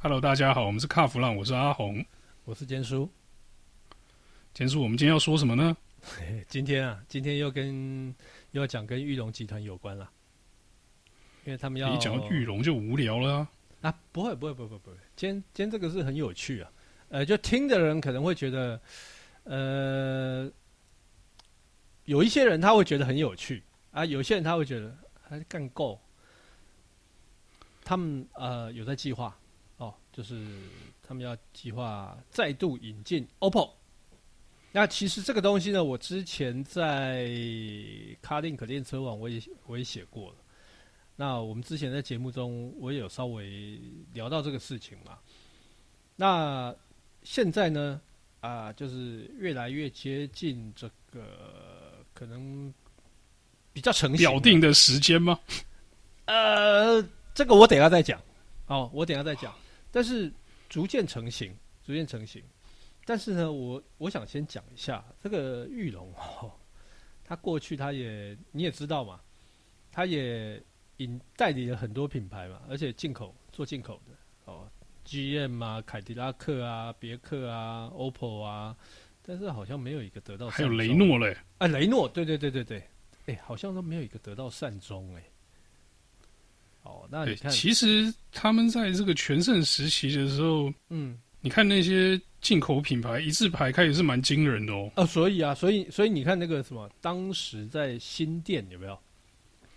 Hello，大家好，我们是卡弗朗，我是阿红，我是坚叔。坚叔，我们今天要说什么呢？今天啊，今天又跟又要讲跟玉龙集团有关了，因为他们要你讲玉龙就无聊了啊。啊，不会，不会，不会，不会。今天今天这个是很有趣啊，呃，就听的人可能会觉得，呃，有一些人他会觉得很有趣啊，有些人他会觉得还是干够。他们呃有在计划。就是他们要计划再度引进 OPPO。那其实这个东西呢，我之前在卡丁可电车网我也我也写过了。那我们之前在节目中我也有稍微聊到这个事情嘛。那现在呢，啊、呃，就是越来越接近这个可能比较成型表定的时间吗？呃，这个我等下再讲。哦，我等下再讲。但是逐渐成型，逐渐成型。但是呢，我我想先讲一下这个玉龙哦，他过去他也你也知道嘛，他也引代理了很多品牌嘛，而且进口做进口的哦，GM 啊、凯迪拉克啊、别克啊、OPPO 啊，但是好像没有一个得到。还有雷诺嘞，哎，雷诺，对对对对对，哎，好像都没有一个得到善终哎。哦，那你看，其实他们在这个全盛时期的时候，嗯，你看那些进口品牌一字排开也是蛮惊人的哦。哦，所以啊，所以所以你看那个什么，当时在新店有没有？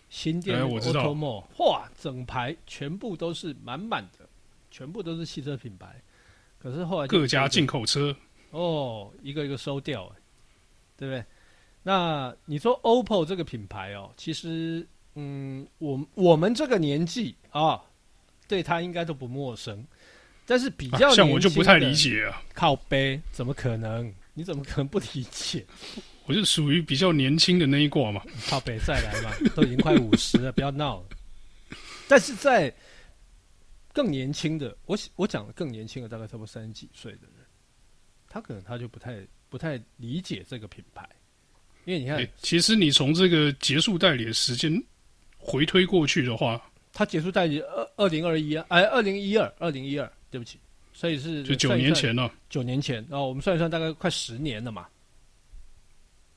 新店哎，我知道，哇，整排全部都是满满的，全部都是汽车品牌。可是后来各家进口车，哦，一个一个收掉，对不对？那你说 OPPO 这个品牌哦，其实。嗯，我我们这个年纪啊，对他应该都不陌生，但是比较、啊、像我就不太理解啊。靠背，怎么可能？你怎么可能不理解？我就属于比较年轻的那一挂嘛。靠背再来嘛，都已经快五十了，不要闹了。但是在更年轻的，我我讲的更年轻的，大概差不多三十几岁的人，他可能他就不太不太理解这个品牌，因为你看，欸、其实你从这个结束代理的时间。回推过去的话，他结束代理二二零二一啊，哎，二零一二，二零一二，对不起，所以是就九年前了。九年前，然后我们算一算，大概快十年了嘛。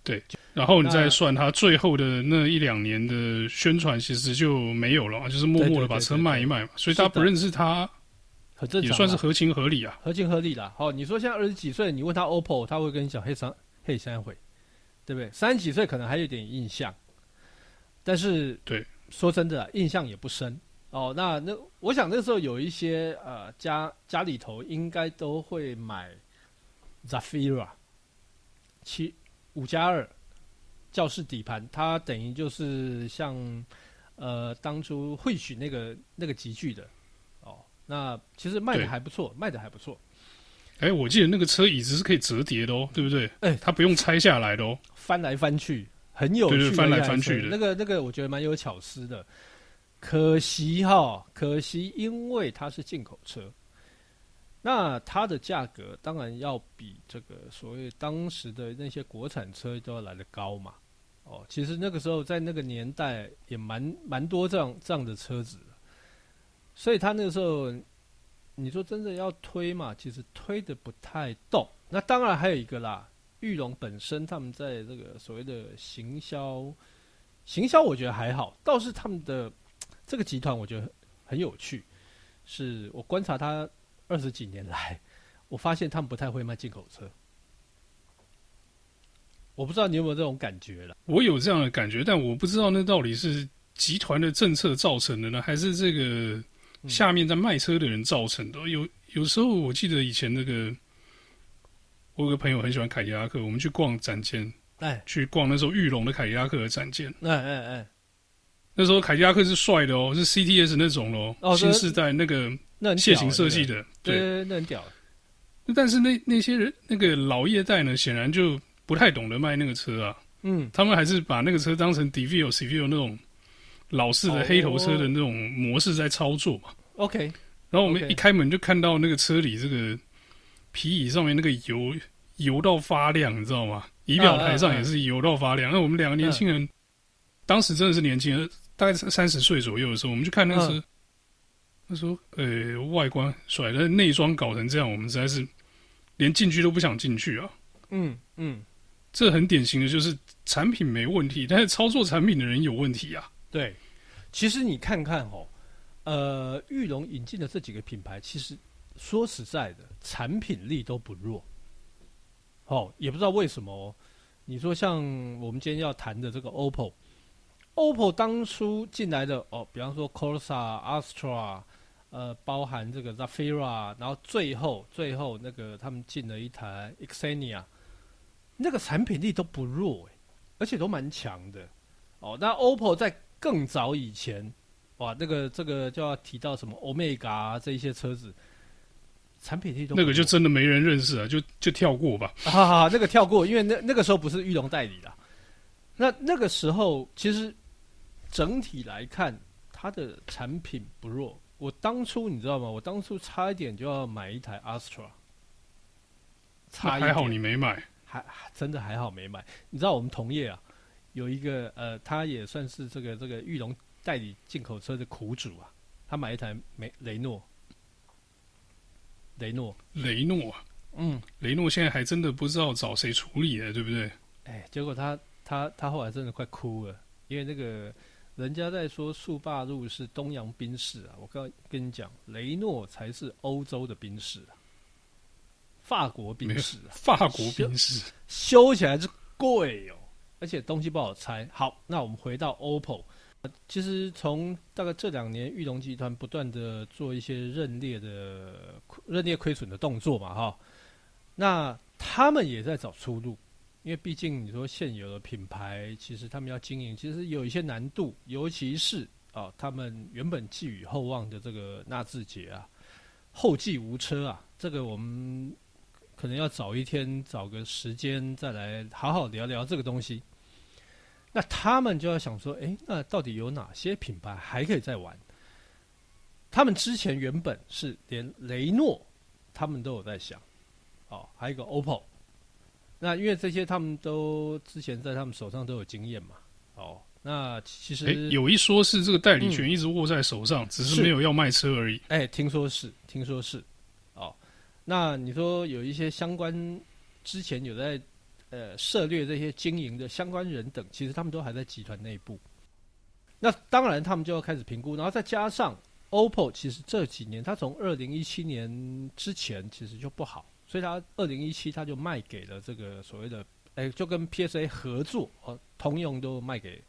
对，然后你再算他最后的那一两年的宣传，其实就没有了，就是默默的把车卖一卖嘛。所以大家不认识他，很正常，也算是合情合理啊，合情合理啦。好，你说现在二十几岁，你问他 OPPO，他会跟你讲黑三黑三回，对不对？三十几岁可能还有点印象，但是对。说真的，印象也不深哦。那那，我想那时候有一些呃家家里头应该都会买 Zafira 七五加二教室底盘，它等于就是像呃当初会许那个那个集聚的哦。那其实卖的还不错，卖的还不错。哎，我记得那个车椅子是可以折叠的哦，对不对？哎，它不用拆下来的哦，翻来翻去。很有趣的，翻来翻去的那个那个，我觉得蛮有巧思的。可惜哈，可惜因为它是进口车，那它的价格当然要比这个所谓当时的那些国产车都要来得高嘛。哦，其实那个时候在那个年代也蛮蛮多这样这样的车子，所以他那个时候你说真的要推嘛，其实推的不太动。那当然还有一个啦。玉龙本身，他们在这个所谓的行销，行销我觉得还好，倒是他们的这个集团，我觉得很有趣。是我观察他二十几年来，我发现他们不太会卖进口车。我不知道你有没有这种感觉了？我有这样的感觉，但我不知道那到底是集团的政策造成的呢，还是这个下面在卖车的人造成的？嗯、有有时候我记得以前那个。我有个朋友很喜欢凯迪拉克，我们去逛展间，哎，去逛那时候玉龙的凯迪拉克的展间，哎哎哎，那时候凯迪拉克是帅的哦，是 CTS 那种咯，哦，新时代那个楔形设计的，对，对，那很屌。但是那那些人那个老业代呢，显然就不太懂得卖那个车啊，嗯，他们还是把那个车当成 DeVille、Ceville 那种老式的黑头车的那种模式在操作嘛。OK，然后我们一开门就看到那个车里这个。皮椅上面那个油油到发亮，你知道吗？仪表台上也是油到发亮。那、我们两个年轻人、啊，当时真的是年轻人，大概三十岁左右的时候，我们去看那个车，他说：“呃，外观甩的内装搞成这样，我们实在是连进去都不想进去啊。嗯”嗯嗯，这很典型的就是产品没问题，但是操作产品的人有问题啊。对，其实你看看哦，呃，玉龙引进的这几个品牌，其实说实在的，产品力都不弱。哦，也不知道为什么哦。你说像我们今天要谈的这个 OPPO，OPPO 当初进来的哦，比方说 Corsa、Astra，呃，包含这个 Zafira，然后最后最后那个他们进了一台 Xenia，那个产品力都不弱诶，而且都蛮强的。哦，那 OPPO 在更早以前，哇，那个这个就要提到什么 Omega 啊，这一些车子。产品力都那个就真的没人认识啊，就就跳过吧。哈哈、啊，那个跳过，因为那那个时候不是玉龙代理的。那那个时候其实整体来看，它的产品不弱。我当初你知道吗？我当初差一点就要买一台 Astra，差还好你没买，还真的还好没买。你知道我们同业啊，有一个呃，他也算是这个这个玉龙代理进口车的苦主啊，他买一台梅雷诺。雷诺，雷诺，嗯，雷诺现在还真的不知道找谁处理了，对不对？哎，结果他他他后来真的快哭了，因为那个人家在说速霸路是东洋宾士啊，我刚跟你讲，雷诺才是欧洲的宾士啊，法国宾士啊，法国宾士修，修起来是贵哦，而且东西不好拆。好，那我们回到 OPPO。其实从大概这两年，玉龙集团不断的做一些认列的认列亏损的动作嘛，哈，那他们也在找出路，因为毕竟你说现有的品牌，其实他们要经营，其实有一些难度，尤其是啊，他们原本寄予厚望的这个纳智捷啊，后继无车啊，这个我们可能要找一天找个时间再来好好聊聊这个东西。那他们就要想说，哎，那到底有哪些品牌还可以再玩？他们之前原本是连雷诺，他们都有在想，哦，还有一个 OPPO。那因为这些他们都之前在他们手上都有经验嘛，哦，那其实有一说是这个代理权一直握在手上，嗯、只是没有要卖车而已。哎，听说是，听说是，哦，那你说有一些相关之前有在。呃，涉猎这些经营的相关人等，其实他们都还在集团内部。那当然，他们就要开始评估，然后再加上 OPPO，其实这几年，它从二零一七年之前其实就不好，所以它二零一七它就卖给了这个所谓的，哎，就跟 PSA 合作，哦，通用都卖给，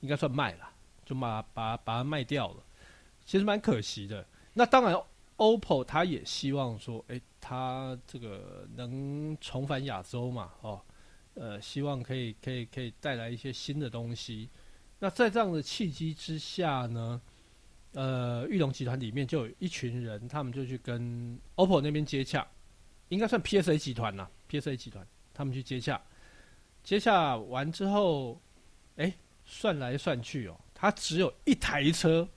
应该算卖了，就把把把它卖掉了，其实蛮可惜的。那当然，OPPO 它也希望说，哎，它这个能重返亚洲嘛，哦。呃，希望可以可以可以带来一些新的东西。那在这样的契机之下呢，呃，玉龙集团里面就有一群人，他们就去跟 OPPO 那边接洽，应该算 PSA 集团呐，PSA 集团他们去接洽，接洽完之后，哎，算来算去哦，他只有一台车，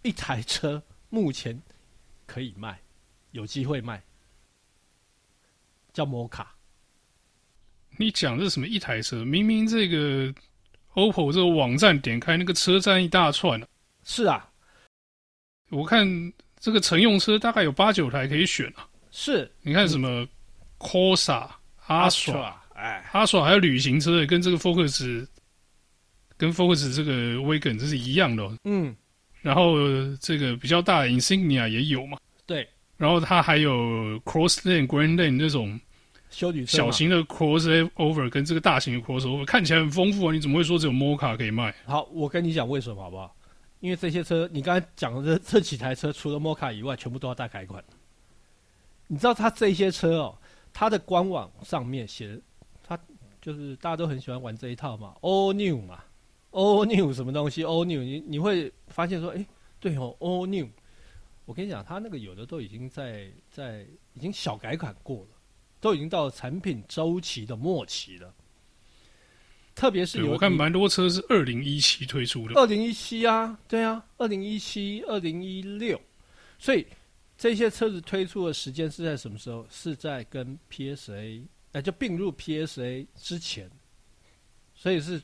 一台车目前可以卖，有机会卖，叫摩卡。你讲这是什么一台车？明明这个 OPPO 这个网站点开那个车站一大串。是啊，我看这个乘用车大概有八九台可以选啊。是，你看什么 Corsa、Astra，哎，Astra 还有旅行车，跟这个 Focus，跟 Focus 这个 Wagon 这是一样的哦。嗯，然后这个比较大的 Insignia 也有嘛。对，然后它还有 Crosslane、Grand Lane 那种。修女小型的 crossover 跟这个大型的 crossover 看起来很丰富啊，你怎么会说只有 Mocha 可以卖？好，我跟你讲为什么好不好？因为这些车，你刚才讲的这这几台车，除了 Mocha 以外，全部都要大改款。你知道它这些车哦，它的官网上面写的，它就是大家都很喜欢玩这一套嘛，All New 嘛，All New 什么东西？All New，你你会发现说，哎，对哦，All New。我跟你讲，它那个有的都已经在在已经小改款过了。都已经到了产品周期的末期了，特别是我看蛮多车是二零一七推出的，二零一七啊，对啊，二零一七、二零一六，所以这些车子推出的时间是在什么时候？是在跟 PSA 就并入 PSA 之前，所以是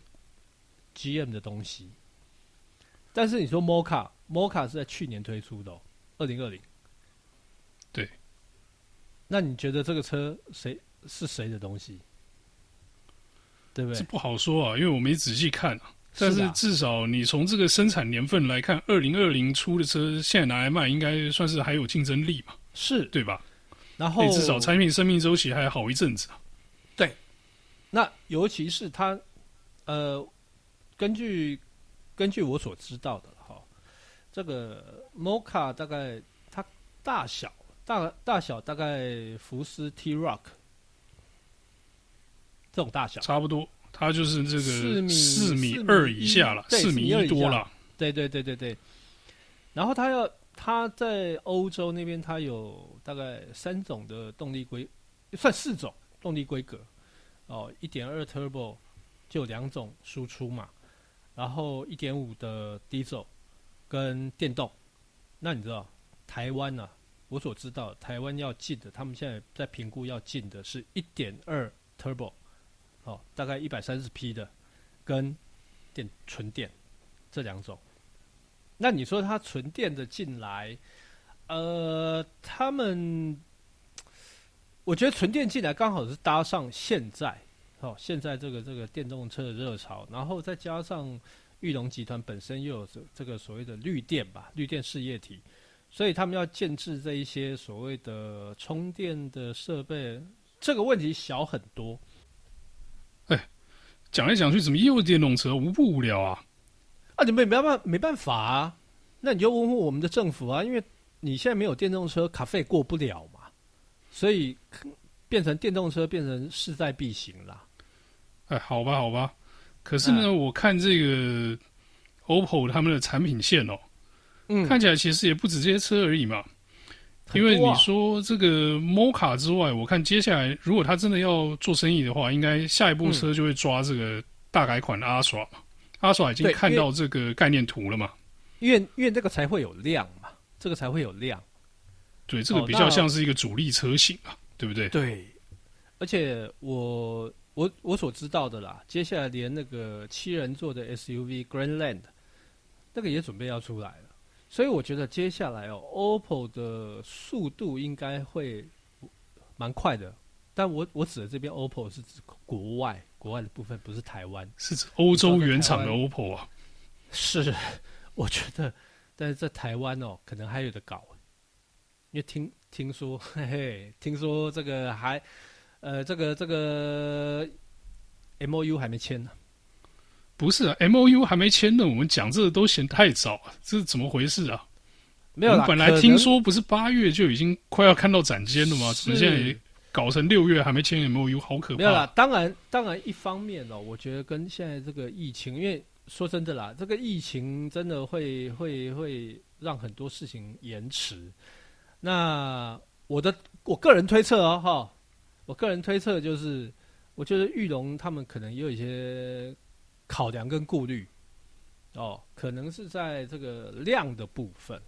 GM 的东西。但是你说 Mocha，Mocha 是在去年推出的，哦，二零二零。对。那你觉得这个车谁是谁的东西？对不对？这不好说啊，因为我没仔细看啊。但是至少你从这个生产年份来看，二零二零出的车现在拿来卖，应该算是还有竞争力嘛？是对吧？然后至少产品生命周期还好一阵子啊。对。那尤其是它，呃，根据根据我所知道的哈，这个 Mocha 大概它大小大大小大概福斯 T Rock 这种大小差不多。它就是这个四米四米二以下了，四米一多了。对对对对对。然后它要它在欧洲那边，它有大概三种的动力规，算四种动力规格。哦，一点二 Turbo 就两种输出嘛，然后一点五的 Diesel 跟电动。那你知道台湾呢、啊？我所知道台湾要进的，他们现在在评估要进的是一点二 Turbo。哦，大概一百三十匹的，跟电纯电这两种。那你说它纯电的进来，呃，他们，我觉得纯电进来刚好是搭上现在，哦，现在这个这个电动车的热潮，然后再加上裕隆集团本身又有这这个所谓的绿电吧，绿电事业体，所以他们要建制这一些所谓的充电的设备，这个问题小很多。哎讲来讲去，怎么又电动车？无不无聊啊！啊，你们没办法，没办法啊！那你就问问我们的政府啊，因为你现在没有电动车，卡费过不了嘛，所以变成电动车变成势在必行啦。哎，好吧，好吧。可是呢，啊、我看这个 OPPO 他们的产品线哦，嗯，看起来其实也不止这些车而已嘛。因为你说这个 Mocha 之外，我看接下来如果他真的要做生意的话，应该下一部车就会抓这个大改款的阿耍嘛。Astra 已经看到这个概念图了嘛？因为因为这个才会有量嘛，这个才会有量。对，这个比较像是一个主力车型啊，对不对？对。而且我我我所知道的啦，接下来连那个七人座的 SUV Grandland 那个也准备要出来了。所以我觉得接下来哦，OPPO 的速度应该会蛮快的。但我我指的这边 OPPO 是指国外，国外的部分不是台湾，是指欧洲原厂的 OPPO 啊。是，我觉得，但是在台湾哦，可能还有的搞，因为听听说，嘿嘿，听说这个还，呃，这个这个 MOU 还没签呢。不是啊，M O U 还没签呢，我们讲这个都嫌太早啊，这是怎么回事啊？没有啦，我们本来听说不是八月就已经快要看到展间了吗？怎么现在搞成六月还没签 M O U，好可怕！没有啦，当然，当然，一方面哦，我觉得跟现在这个疫情，因为说真的啦，这个疫情真的会会会让很多事情延迟。那我的我个人推测哦，哈，我个人推测就是，我觉得玉龙他们可能也有一些。考量跟顾虑，哦，可能是在这个量的部分，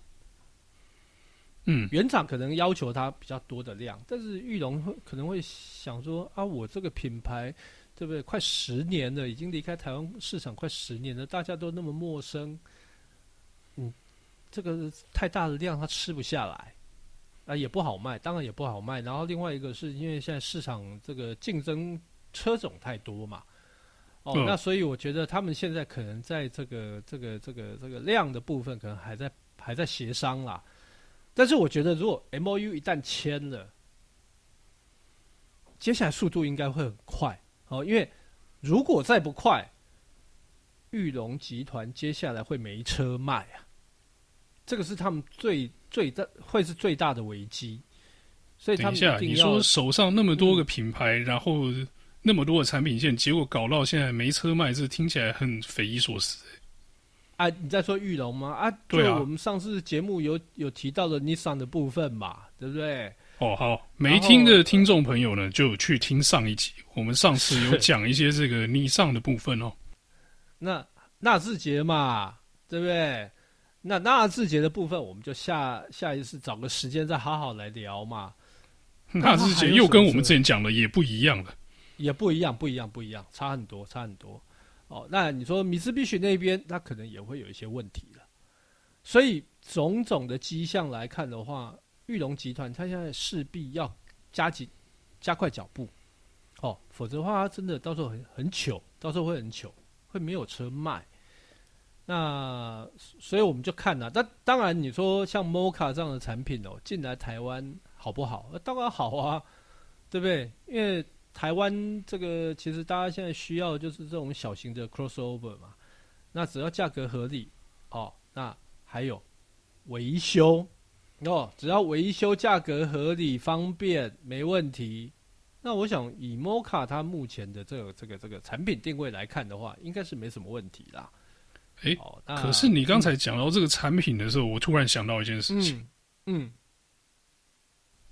嗯，原厂可能要求它比较多的量，但是玉龙会可能会想说啊，我这个品牌对不对？快十年了，已经离开台湾市场快十年了，大家都那么陌生，嗯，这个太大的量它吃不下来，啊，也不好卖，当然也不好卖。然后另外一个是因为现在市场这个竞争车种太多嘛。哦，那所以我觉得他们现在可能在这个这个这个这个量的部分，可能还在还在协商啦。但是我觉得，如果 MOU 一旦签了，接下来速度应该会很快。哦，因为如果再不快，玉龙集团接下来会没车卖啊。这个是他们最最大会是最大的危机。所以他们一定要，等一下，你说手上那么多个品牌，嗯、然后。那么多的产品线，结果搞到现在没车卖，这听起来很匪夷所思。啊，你在说玉龙吗？啊，对啊，我们上次节目有有提到的 Nissan 的部分嘛，对不对？哦，好，没听的听众朋友呢，就去听上一集，我们上次有讲一些这个 Nissan 的部分哦。那纳智捷嘛，对不对？那纳智捷的部分，我们就下下一次找个时间再好好来聊嘛。纳智捷又跟我们之前讲的也不一样了。也不一样，不一样，不一样，差很多，差很多。哦，那你说米兹必须那边，它可能也会有一些问题了。所以种种的迹象来看的话，裕隆集团它现在势必要加紧、加快脚步，哦，否则的话，它真的到时候很很糗，到时候会很糗，会没有车卖。那所以我们就看了，但当然你说像 Moca 这样的产品哦，进来台湾好不好？那当然好啊，对不对？因为台湾这个其实大家现在需要的就是这种小型的 crossover 嘛，那只要价格合理哦，那还有维修哦，只要维修价格合理、方便，没问题。那我想以 Mocha 它目前的这个这个这个产品定位来看的话，应该是没什么问题啦。哎、哦，可是你刚才讲到这个产品的时候，嗯、我突然想到一件事情。嗯，嗯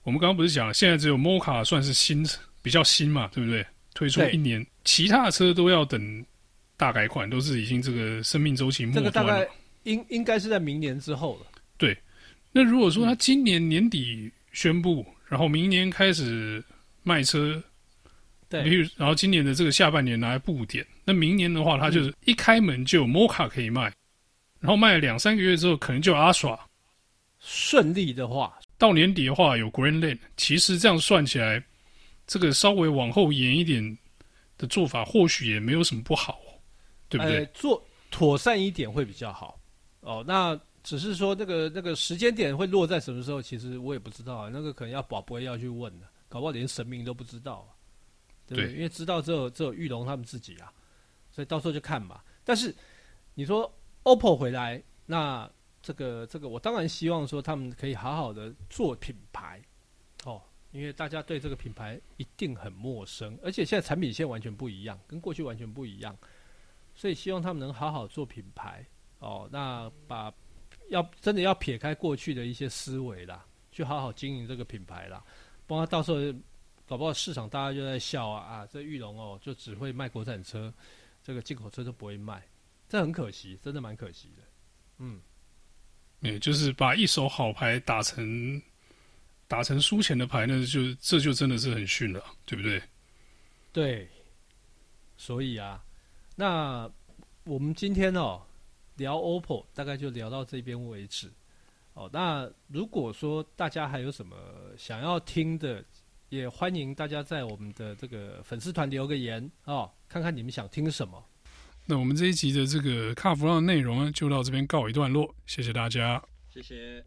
我们刚刚不是讲了，现在只有 Mocha 算是新。比较新嘛，对不对？推出一年，其他的车都要等大改款，都是已经这个生命周期末端了。这个大概应应该是在明年之后了。对，那如果说他今年年底宣布，嗯、然后明年开始卖车，对，比如然后今年的这个下半年拿来布点，那明年的话，他就是一开门就有 Mocha 可以卖，嗯、然后卖了两三个月之后，可能就有 Astra。顺利的话，到年底的话有 Greenland，。其实这样算起来。这个稍微往后延一点的做法，或许也没有什么不好，对不对？呃、做妥善一点会比较好。哦，那只是说那个那个时间点会落在什么时候，其实我也不知道啊。那个可能要宝贝要去问的，搞不好连神明都不知道，对不对？对，因为知道只有只有玉龙他们自己啊，所以到时候就看吧。但是你说 OPPO 回来，那这个这个，我当然希望说他们可以好好的做品牌，哦。因为大家对这个品牌一定很陌生，而且现在产品线完全不一样，跟过去完全不一样，所以希望他们能好好做品牌哦。那把要真的要撇开过去的一些思维啦，去好好经营这个品牌啦，不然到时候搞不好市场大家就在笑啊啊，这玉龙哦就只会卖国产车，这个进口车都不会卖，这很可惜，真的蛮可惜的。嗯，也就是把一手好牌打成。打成输钱的牌，那就这就真的是很逊了，对不对？对，所以啊，那我们今天哦聊 OPPO，大概就聊到这边为止。哦，那如果说大家还有什么想要听的，也欢迎大家在我们的这个粉丝团留个言哦，看看你们想听什么。那我们这一集的这个卡弗朗的内容呢，就到这边告一段落，谢谢大家，谢谢。